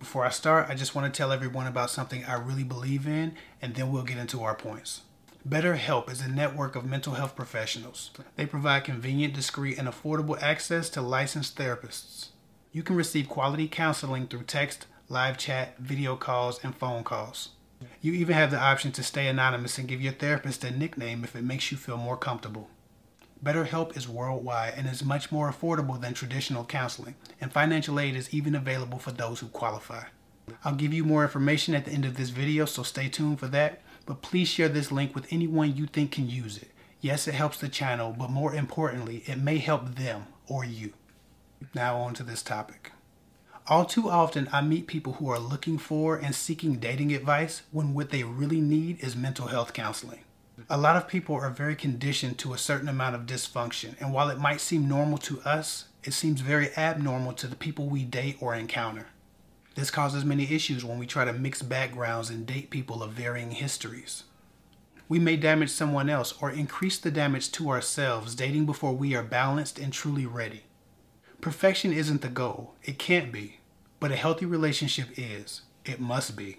Before I start, I just want to tell everyone about something I really believe in, and then we'll get into our points. BetterHelp is a network of mental health professionals. They provide convenient, discreet, and affordable access to licensed therapists. You can receive quality counseling through text, live chat, video calls, and phone calls. You even have the option to stay anonymous and give your therapist a nickname if it makes you feel more comfortable. BetterHelp is worldwide and is much more affordable than traditional counseling, and financial aid is even available for those who qualify. I'll give you more information at the end of this video, so stay tuned for that, but please share this link with anyone you think can use it. Yes, it helps the channel, but more importantly, it may help them or you. Now on to this topic. All too often, I meet people who are looking for and seeking dating advice when what they really need is mental health counseling. A lot of people are very conditioned to a certain amount of dysfunction, and while it might seem normal to us, it seems very abnormal to the people we date or encounter. This causes many issues when we try to mix backgrounds and date people of varying histories. We may damage someone else or increase the damage to ourselves dating before we are balanced and truly ready. Perfection isn't the goal, it can't be, but a healthy relationship is. It must be.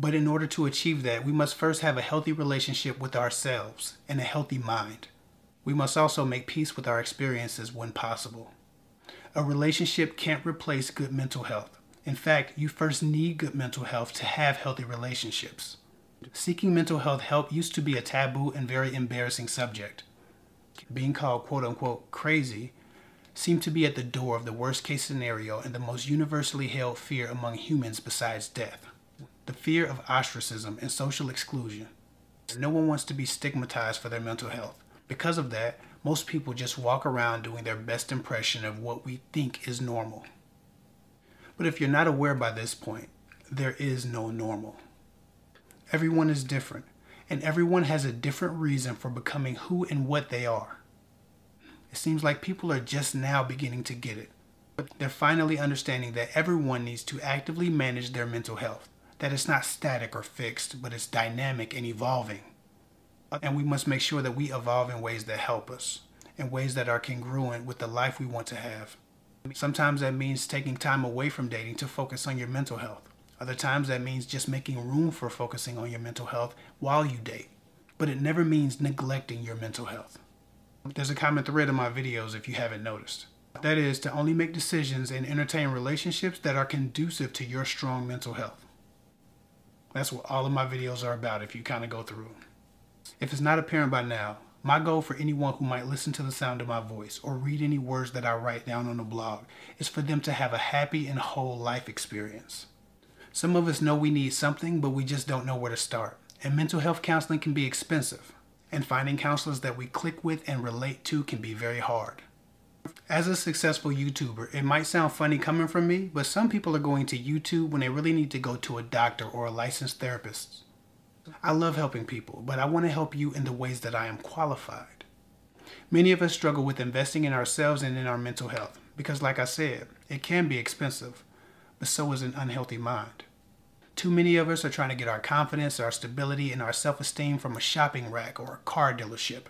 But in order to achieve that, we must first have a healthy relationship with ourselves and a healthy mind. We must also make peace with our experiences when possible. A relationship can't replace good mental health. In fact, you first need good mental health to have healthy relationships. Seeking mental health help used to be a taboo and very embarrassing subject. Being called quote unquote crazy seemed to be at the door of the worst case scenario and the most universally held fear among humans besides death the fear of ostracism and social exclusion. No one wants to be stigmatized for their mental health. Because of that, most people just walk around doing their best impression of what we think is normal. But if you're not aware by this point, there is no normal. Everyone is different, and everyone has a different reason for becoming who and what they are. It seems like people are just now beginning to get it. But they're finally understanding that everyone needs to actively manage their mental health, that it's not static or fixed, but it's dynamic and evolving. And we must make sure that we evolve in ways that help us, in ways that are congruent with the life we want to have. Sometimes that means taking time away from dating to focus on your mental health. Other times that means just making room for focusing on your mental health while you date. But it never means neglecting your mental health. There's a common thread in my videos if you haven't noticed. That is to only make decisions and entertain relationships that are conducive to your strong mental health. That's what all of my videos are about if you kind of go through. If it's not apparent by now, my goal for anyone who might listen to the sound of my voice or read any words that I write down on the blog is for them to have a happy and whole life experience. Some of us know we need something, but we just don't know where to start. And mental health counseling can be expensive and finding counselors that we click with and relate to can be very hard. As a successful YouTuber, it might sound funny coming from me, but some people are going to YouTube when they really need to go to a doctor or a licensed therapist. I love helping people, but I want to help you in the ways that I am qualified. Many of us struggle with investing in ourselves and in our mental health because, like I said, it can be expensive, but so is an unhealthy mind. Too many of us are trying to get our confidence, our stability, and our self esteem from a shopping rack or a car dealership.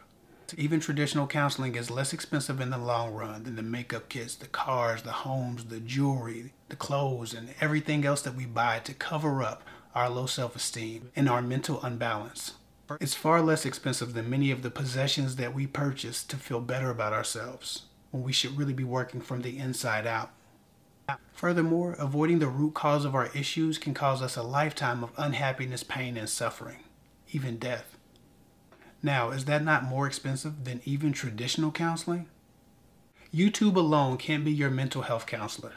Even traditional counseling is less expensive in the long run than the makeup kits, the cars, the homes, the jewelry, the clothes, and everything else that we buy to cover up our low self esteem and our mental unbalance. It's far less expensive than many of the possessions that we purchase to feel better about ourselves when we should really be working from the inside out. Furthermore, avoiding the root cause of our issues can cause us a lifetime of unhappiness, pain, and suffering, even death. Now, is that not more expensive than even traditional counseling? YouTube alone can't be your mental health counselor.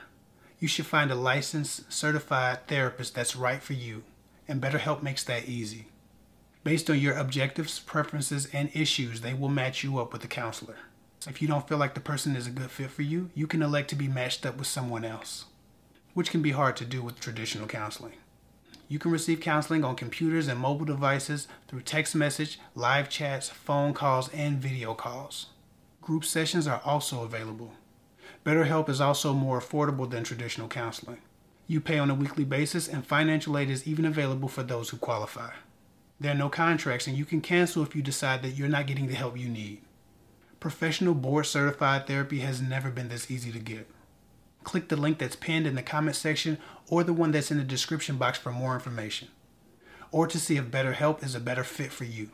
You should find a licensed, certified therapist that's right for you, and BetterHelp makes that easy. Based on your objectives, preferences, and issues, they will match you up with a counselor. If you don't feel like the person is a good fit for you, you can elect to be matched up with someone else, which can be hard to do with traditional counseling. You can receive counseling on computers and mobile devices through text message, live chats, phone calls, and video calls. Group sessions are also available. BetterHelp is also more affordable than traditional counseling. You pay on a weekly basis, and financial aid is even available for those who qualify. There are no contracts, and you can cancel if you decide that you're not getting the help you need. Professional board certified therapy has never been this easy to get. Click the link that's pinned in the comment section or the one that's in the description box for more information. Or to see if BetterHelp is a better fit for you.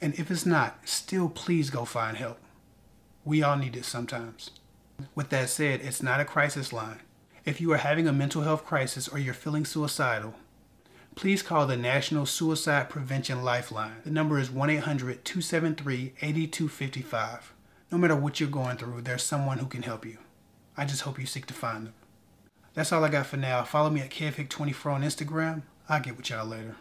And if it's not, still please go find help. We all need it sometimes. With that said, it's not a crisis line. If you are having a mental health crisis or you're feeling suicidal, please call the National Suicide Prevention Lifeline. The number is 1 800 273 8255. No matter what you're going through, there's someone who can help you. I just hope you seek to find them. That's all I got for now. Follow me at KevHick24 on Instagram. I'll get with y'all later.